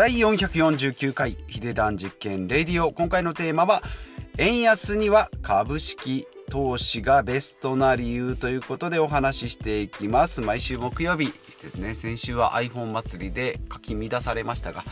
第449回ヒデダン実験レディオ。今回のテーマは円安には株式投資がベストな理由ということでお話ししていきます。毎週木曜日ですね。先週は iPhone 祭りでかき乱されましたが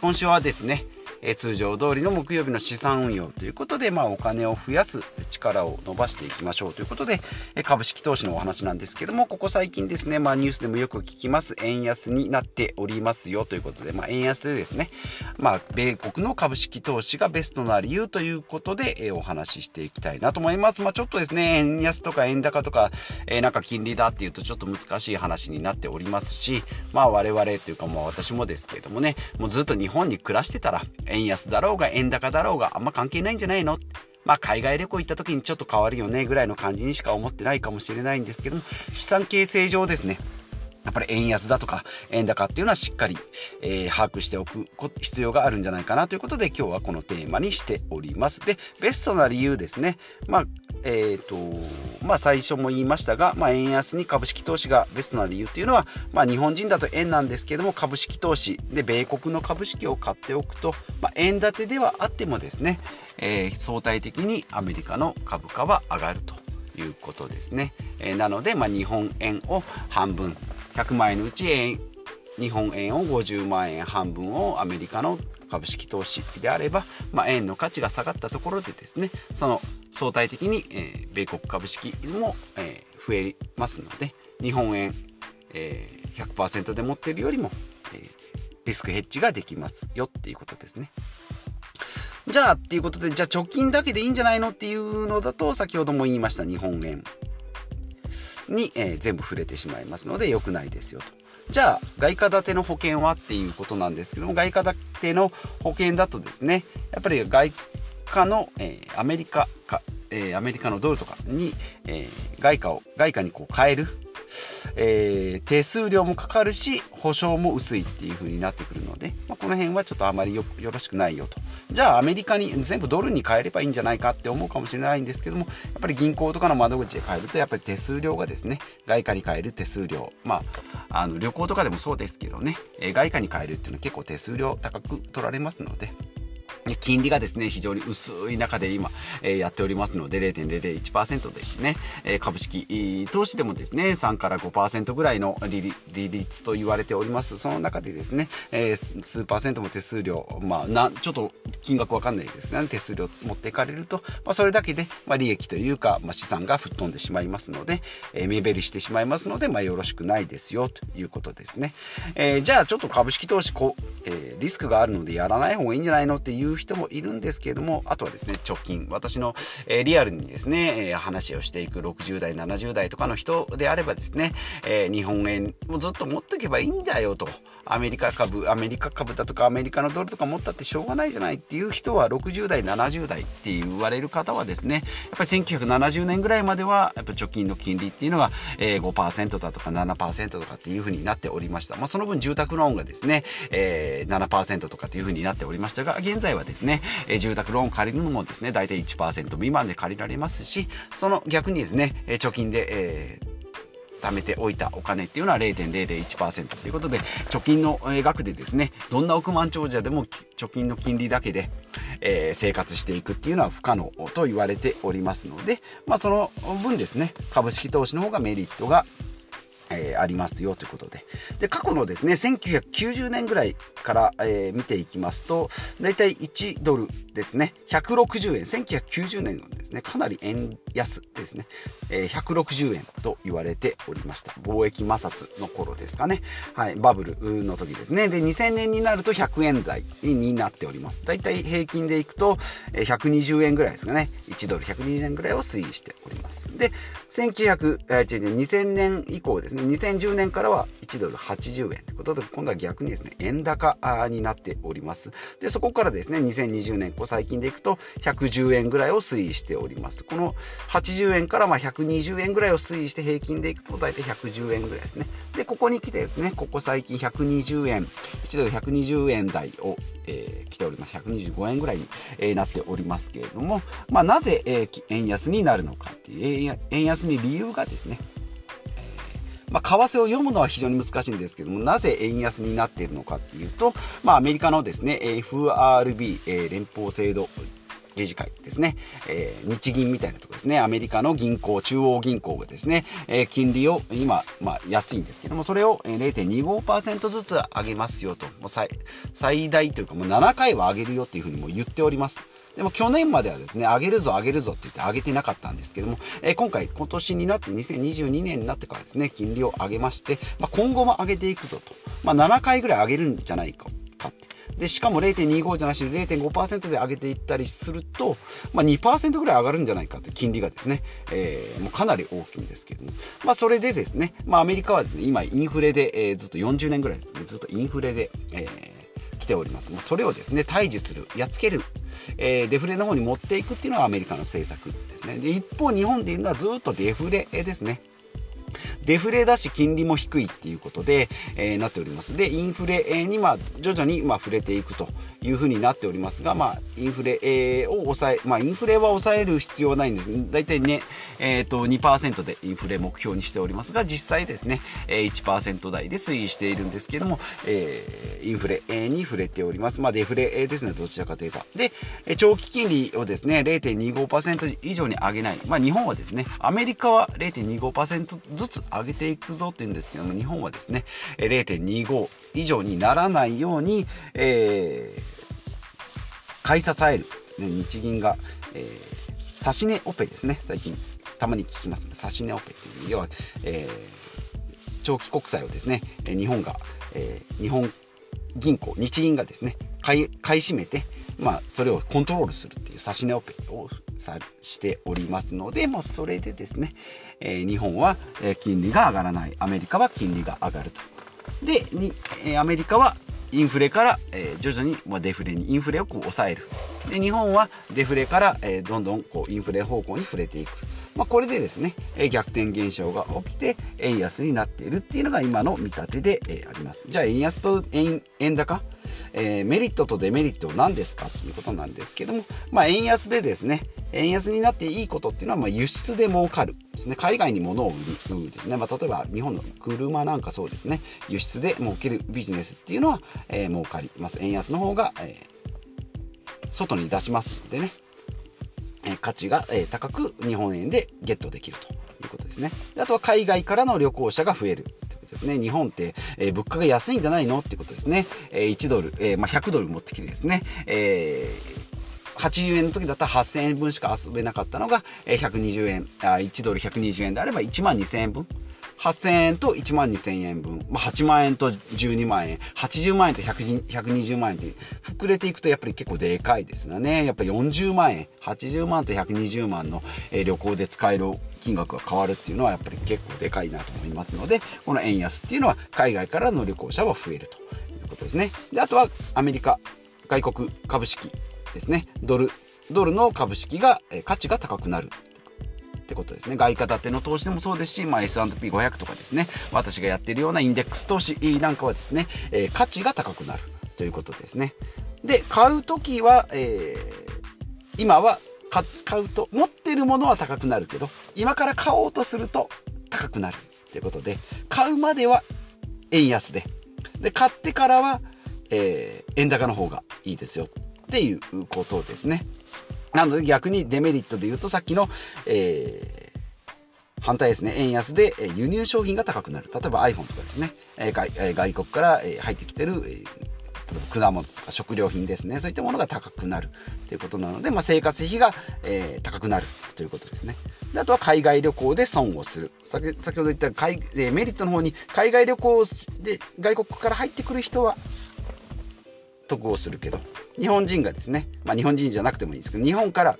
今週はですねえ通常通りの木曜日の資産運用ということで、まあ、お金を増やす力を伸ばしていきましょう。ということで、え株式投資のお話なんですけどもここ最近ですね、まあ、ニュースでもよく聞きます。円安になっておりますよ。ということで、まあ、円安でですね、まあ、米国の株式投資がベストな理由ということで、えお話ししていきたいなと思います。まあ、ちょっとですね円安とか円高とか、えなんか金利だっていうとちょっと難しい話になっておりますし、まあ、我々というかもう私もですけどもねもうずっと日本に暮らしてたら円円安だろうが円高だろうがあんま関係ないんじゃないの？まあ海外旅行行った時にちょっと変わるよねぐらいの感じにしか思ってないかもしれないんですけども資産形成上ですね。やっぱり円安だとか円高っていうのはしっかり、えー、把握しておく必要があるんじゃないかなということで今日はこのテーマにしております。で、ベストな理由ですね。まあ、えっ、ー、と、まあ最初も言いましたが、まあ円安に株式投資がベストな理由っていうのは、まあ日本人だと円なんですけども株式投資で米国の株式を買っておくと、まあ円建てではあってもですね、えー、相対的にアメリカの株価は上がるということですね。えー、なので、まあ日本円を半分100万円のうち円日本円を50万円半分をアメリカの株式投資であれば、まあ、円の価値が下がったところでですねその相対的に、えー、米国株式も、えー、増えますので日本円、えー、100%で持っているよりも、えー、リスクヘッジができますよっていうことですね。じゃあっていうことでじゃあ貯金だけでいいんじゃないのっていうのだと先ほども言いました日本円に、えー、全部触れてしまいますので良くないですよと。じゃあ外貨建ての保険はっていうことなんですけども外貨建ての保険だとですねやっぱり外貨の、えー、アメリカか、えー、アメリカのドルとかに、えー、外貨を外貨にこう変えるえー、手数料もかかるし保証も薄いっていう風になってくるので、まあ、この辺はちょっとあまりよろしくないよと。じゃあアメリカに全部ドルに変えればいいんじゃないかって思うかもしれないんですけどもやっぱり銀行とかの窓口で変えるとやっぱり手数料がですね外貨に変える手数料。まああの旅行とかでもそうですけどね、えー、外貨に変えるっていうのは結構手数料高く取られますので金利がですね、非常に薄い中で今、えー、やっておりますので、0.001%ですね、えー、株式投資でもですね、3から5%ぐらいの利率と言われております。その中でですね、えー、数パーセントも手数料、まあ、な、ちょっと金額わかんないですね、手数料持っていかれると、まあ、それだけで、まあ、利益というか、まあ、資産が吹っ飛んでしまいますので、えー、目減りしてしまいますので、まあ、よろしくないですよ、ということですね。えー、じゃあ、ちょっと株式投資こ、えー、リスクがあるのでやらない方がいいんじゃないのっていう人もいるんですけれども、あとはですね、直近、私の、えー、リアルにですね、えー、話をしていく60代、70代とかの人であればですね、えー、日本円をずっと持っておけばいいんだよと。アメリカ株、アメリカ株だとかアメリカのドルとか持ったってしょうがないじゃないっていう人は60代、70代って言われる方はですね、やっぱり1970年ぐらいまではやっぱ貯金の金利っていうのが、えー、5%だとか7%とかっていうふうになっておりました。まあ、その分住宅ローンがですね、えー、7%とかっていうふうになっておりましたが、現在はですね、え、住宅ローン借りるのもですね、大体1%未満で借りられますし、その逆にですね、え貯金で、えー貯めておいたお金っていうのは0.001%ということで貯金の額でですねどんな億万長者でも貯金の金利だけで、えー、生活していくっていうのは不可能と言われておりますので、まあ、その分ですね株式投資の方がメリットがえー、ありますよということで。で、過去のですね、1990年ぐらいから、えー、見ていきますと、大体1ドルですね、160円、1990年のですね、かなり円安ですね、えー、160円と言われておりました。貿易摩擦の頃ですかね。はい、バブルの時ですね。で、2000年になると100円台になっております。だいたい平均でいくと、120円ぐらいですかね。1ドル120円ぐらいを推移しております。で、1900、えー、2000年以降ですね、2010年からは1ドル80円ということで、今度は逆にですね、円高になっております。で、そこからですね、2020年、こう最近でいくと110円ぐらいを推移しております。この80円からま120円ぐらいを推移して平均でいくと大体110円ぐらいですね。で、ここに来てですね、ここ最近120円、1ドル120円台を、えー、来ております。125円ぐらいに、えー、なっておりますけれども、まあ、なぜ、えー、円安になるのかっていう、円安に理由がですね、まあ、為替を読むのは非常に難しいんですけどもなぜ円安になっているのかっていうと、まあ、アメリカのですね FRB、えー、連邦制度理事会ですね、えー、日銀みたいなところですね、アメリカの銀行、中央銀行がですね、えー、金利を今、まあ、安いんですけども、それを0.25%ずつ上げますよと、もう最大というかもう7回は上げるよっていうふうにも言っております。でも去年まではですね、上げるぞ上げるぞって言って上げてなかったんですけども、えー、今回、今年になって2022年になってからですね、金利を上げまして、まあ、今後も上げていくぞと。まあ、7回ぐらい上げるんじゃないかかって。で、しかも0.25じゃなしに0.5%で上げていったりすると、まあ、2%ぐらい上がるんじゃないかという金利がですね、えー、もうかなり大きいんですけども、まあ、それでですね、まあ、アメリカはですね、今インフレで、えー、ずっと40年ぐらいですね、ずっとインフレで、えー来ております。まあ、それをですね、退治する、やっつける、えー、デフレの方に持っていくっていうのがアメリカの政策ですね。で、一方日本でいうのはずっとデフレですね。デフレだし金利も低いっていうことで、えー、なっております。で、インフレに、まあ、徐々に、まあ、触れていくというふうになっておりますが、まあ、インフレを抑え、まあ、インフレは抑える必要はないんです。大体ね、えっ、ー、と、2%でインフレ目標にしておりますが、実際ですね、1%台で推移しているんですけども、えー、インフレに触れております。まあ、デフレですね、どちらかというと。で、長期金利をですね、0.25%以上に上げない。まあ、日本はですね、アメリカは0.25%ずつ上上げていくぞって言うんですけども、日本はですね、0.25以上にならないように、えー、買い支える、ね、日銀が、えー、指値オペですね、最近たまに聞きます。が、指値オペっていう、要は、えー、長期国債をですね、日本が、えー、日本銀行、日銀がですね、買い買い占めて、まあ、それをコントロールするっていう指値オペをさしておりますので、もうそれでですね、えー、日本は、金利が上がらない、アメリカは金利が上がると。で、にえアメリカはインフレから、え、徐々に、ま、デフレにインフレをこう抑える。で日本はデフレから、え、どんどんこうインフレ方向に触れていく、まあ、これでですね、え、逆転現象が起きて円安になっているっていうのが今の見立てで、えあります。じゃあ円安と円円高えー、メリットとデメリットは何ですかということなんですけども、まあ、円安でですね、円安になっていいことっていうのは、まあ、輸出で儲かるですね。海外に物を売るですね。まあ、例えば日本の車なんかそうですね。輸出で儲けるビジネスっていうのは、えー、儲かります。円安の方が、えー、外に出しますのでね。え価値が、え高く日本円でゲットできるということですね。であとは海外からの旅行者が増える。ですね、日本って、えー、物価が安いんじゃないのってことですね。えー、1ドル、えー、まあ、100ドル持ってきてですね、えー、80円の時だったら8000円分しか遊べなかったのが、120円、1ドル120円であれば1万2000円分。8000円と1万2000円分、まあ、8万円と12万円、80万円と120万円って膨れていくとやっぱり結構でかいですよね。やっぱ40万円、80万と120万の旅行で使える金額が変わるっていうのはやっぱり結構でかいなと思いますので、この円安っていうのは海外からの旅行者は増えるということですね。で、あとはアメリカ、外国株式ですね。ドル、ドルの株式が価値が高くなるってことですね。外貨建ての投資でもそうですし、まあ、S&P500 とかですね、私がやっているようなインデックス投資なんかはですね、えー、価値が高くなるということですね。で、買うときは、えー、今は買うと、持ってるものは高くなるけど、今から買おうとすると高くなるということで、買うまでは円安で、で、買ってからは、えー、円高の方がいいですよっていうことですね。なので逆にデメリットで言うとさっきの、えー、反対ですね、円安で輸入商品が高くなる。例えば iPhone とかですね、えー、外国から入ってきてる、えー、果物とか食料品ですね、そういったものが高くなるということなので、まあ、生活費が、えー、高くなるということですね。であとは海外旅行で損をする。先先ほど言った海、えー、メリットの方に海外旅行で外国から入ってくる人は得をするけど、日本人がですね、まあ、日本人じゃなくてもいいんですけど、日本から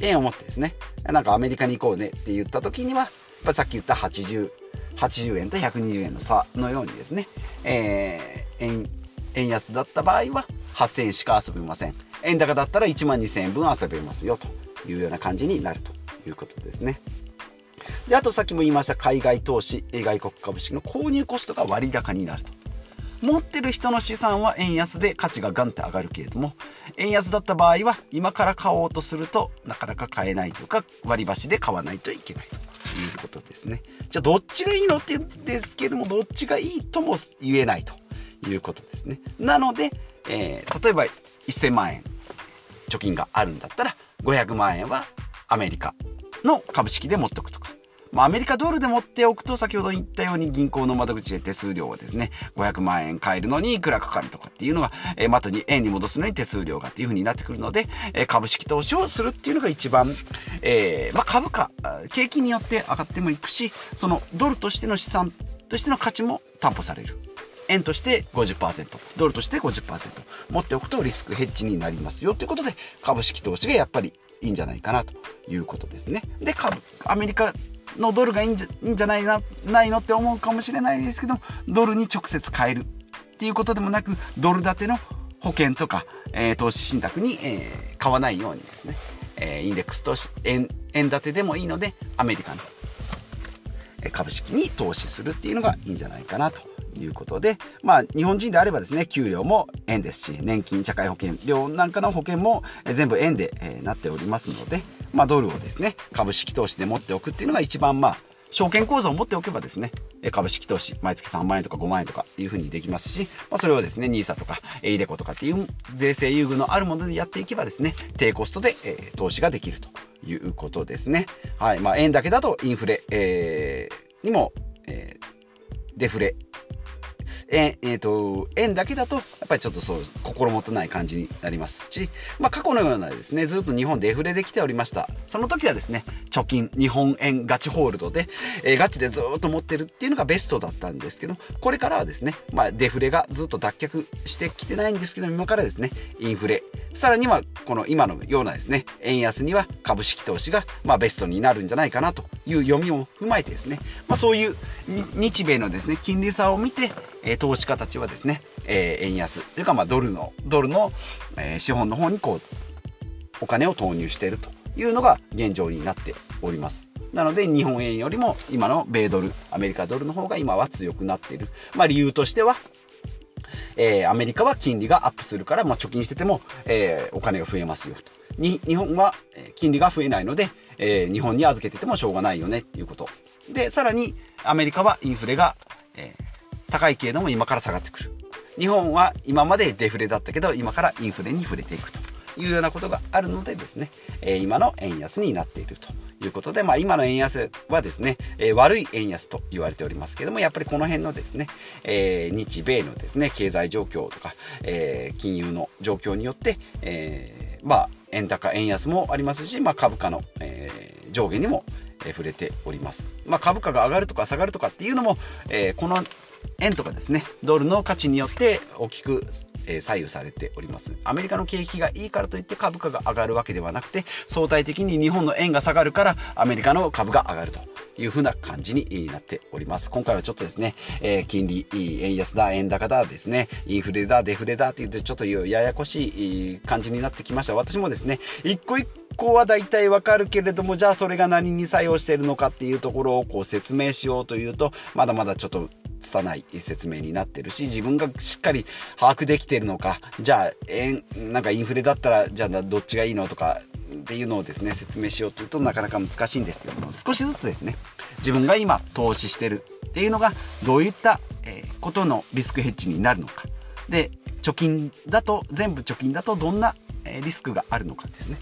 円を持ってですね、なんかアメリカに行こうねって言った時には、やっぱさっき言った80、80円と120円の差のようにですね、えー、円、円安だった場合は8000円しか遊べません。円高だったら1万2000円分遊べますよというような感じになるということですね。で、あとさっきも言いました海外投資、外国株式の購入コストが割高になると。持ってる人の資産は円安で価値がガンって上がるけれども円安だった場合は今から買おうとするとなかなか買えないとか割り箸で買わないといけないということですね。じゃあどっちがいいのって言うんですけども、どっちがいいとも言えないということですね。なので、えー、例えば1000万円貯金があるんだったら、500万円はアメリカの株式で持っておくとか。まあ、アメリカドルで持っておくと、先ほど言ったように銀行の窓口で手数料はですね、500万円買えるのにいくらかかるとかっていうのが、えー、またに円に戻すのに手数料がっていう風になってくるので、えー、株式投資をするっていうのが一番、えー、まあ、株価、景気によって上がってもいくし、そのドルとしての資産としての価値も担保される。円として50%、ドルとして50%持っておくとリスクヘッジになりますよということで、株式投資がやっぱりいいんじゃないかなということですね。で、株、アメリカのドルがいいんじゃいいんじゃないなないのって思うかもしれないですけどドルに直接買える。っていうことでもなくドル建ての保険とか、えー、投資信託に、えー、買わないようにですね、え、インデックス投資円円建てでもいいのでアメリカの株式に投資するっていうのがいいんじゃないかなということで、まあ、日本人であればですね、給料も円ですし、年金、社会保険料なんかの保険も全部円で、えなっておりますので、まあ、ドルをですね、株式投資で持っておくっていうのが一番、まあ、証券口座を持っておけばですね、株式投資、毎月3万円とか5万円とかいうふうにできますし、まあ、それをですね、NISA とか AIDECO とかっていう税制優遇のあるものでやっていけばですね、低コストで、えー、投資ができるということですね。はい。まあ、円だけだとインフレ、えー、にも、えー、デフレ円、え、ー、と、円だけだと、やっぱりちょっとそう、心もとない感じになりますし、まあ過去のようなですね、ずっと日本デフレできておりました。その時はですね、貯金、日本円ガチホールドで、えー、ガチでずっと持ってるっていうのがベストだったんですけど、これからはですね、まあデフレがずっと脱却してきてないんですけど、今からですね、インフレ、さらにはこの今のようなですね、円安には株式投資がまあベストになるんじゃないかなという読みを踏まえてですね、まあそういう日米のですね、金利差を見て、え投資家たちはですね、え円安というかまあドルの、ドルの、え資本の方にこう、お金を投入しているというのが現状になっております。なので日本円よりも今の米ドル、アメリカドルの方が今は強くなっている。まあ理由としては、えー、アメリカは金利がアップするから、まあ、貯金してても、えー、お金が増えますよと。に日本は金利が増えないので、えー、日本に預けててもしょうがないよねっていうこと。で、さらにアメリカはインフレが、えー、高いけれども今から下がってくる。日本は今までデフレだったけど今からインフレに触れていくというようなことがあるのでですね、え、今の円安になっていると。いうことで、まあ、今の円安はですね、えー、悪い円安と言われておりますけども、やっぱりこの辺のですね、えー、日米のですね、経済状況とか、えー、金融の状況によって、えまあ、円高、円安もありますし、まあ、株価の、え上下にも、え触れております。まあ、株価が上がるとか下がるとかっていうのも、えこの円とかですね、ドルの価値によって大きく、え左右されております。アメリカの景気がいいからといって株価が上がるわけではなくて、相対的に日本の円が下がるからアメリカの株が上がるというふな感じになっております。今回はちょっとですね、えー、金利、円安だ、円高だですね、インフレだ、デフレだって言ってちょっとややこしい感じになってきました。私もですね、一個一個こは大体わかるけれども、じゃあそれが何に作用しているのかっていうところをこう説明しようというと、まだまだちょっと拙い説明になってるし自分がしっかり把握できてるのかじゃあ円なんかインフレだったらじゃあどっちがいいのとかっていうのをですね説明しようというとなかなか難しいんですけども少しずつですね。自分が今投資してるっていうのがどういった、えことのリスクヘッジになるのか。で貯金だと全部貯金だとどんなリスクがあるのかですね。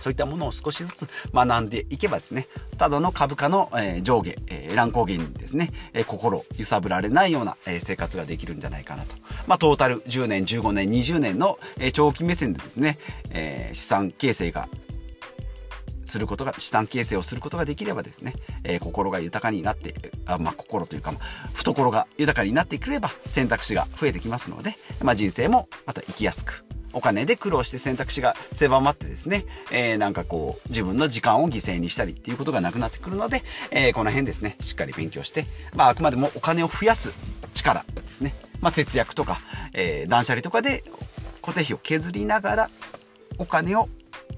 そういったものを少しずつ学んでいけばですね、ただの株価の、え上下、え乱高下にですね、え心揺さぶられないような、え生活ができるんじゃないかなと。まあ、トータル10年、15年、20年の、え長期目線でですね、え資産形成がすることが、資産形成をすることができればですね、えー、心が豊かになって、あまあ、心というか、まあ、懐が豊かになってくれば選択肢が増えてきますので、まあ、人生もまた生きやすく、お金で苦労して選択肢が狭まってですね、えー、なんかこう、自分の時間を犠牲にしたりっていうことがなくなってくるので、えー、この辺ですね、しっかり勉強して、まあ、あくまでもお金を増やす力ですね。まあ、節約とか、えー、断捨離とかで固定費を削りながら、お金を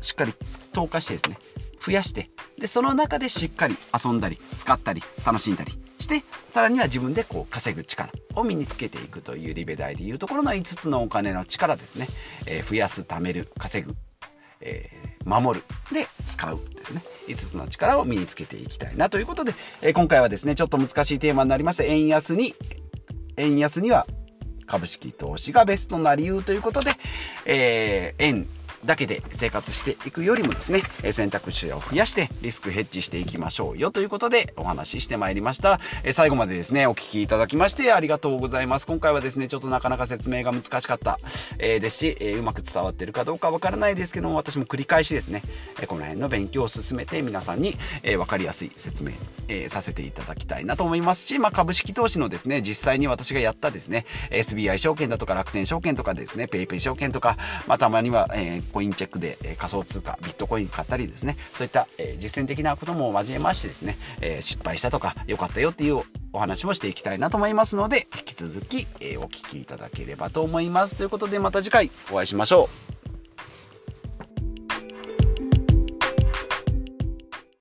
しっかり投下してですね、増やして、で、その中でしっかり遊んだり、使ったり、楽しんだりして、さらには自分でこう稼ぐ力を身につけていくというリベ大でいうところの5つのお金の力ですね。えー、増やす、貯める、稼ぐ、えー、守る。で、使うですね。5つの力を身につけていきたいなということで、えー、今回はですね、ちょっと難しいテーマになりました。円安に、円安には株式投資がベストな理由ということで、えー、円だけで生活していくよりもですね、選択肢を増やしてリスクヘッジしていきましょうよということでお話ししてまいりました。最後までですね、お聞きいただきましてありがとうございます。今回はですね、ちょっとなかなか説明が難しかった、え、ですし、え、うまく伝わってるかどうかわからないですけども、私も繰り返しですね、えこの辺の勉強を進めて皆さんに、えー、分かりやすい説明、え、させていただきたいなと思いますし、まあ、株式投資のですね、実際に私がやったですね、SBI 証券だとか楽天証券とかですね、PayPay 証券とか、まあ、たまには、えー、コインチェックで、え仮想通貨、ビットコイン買ったりですね、そういった、え実践的なことも交えましてですね、え失敗したとか、良かったよっていうお話もしていきたいなと思いますので、引き続き、えお聴きいただければと思います。ということでまた次回お会いしましょう。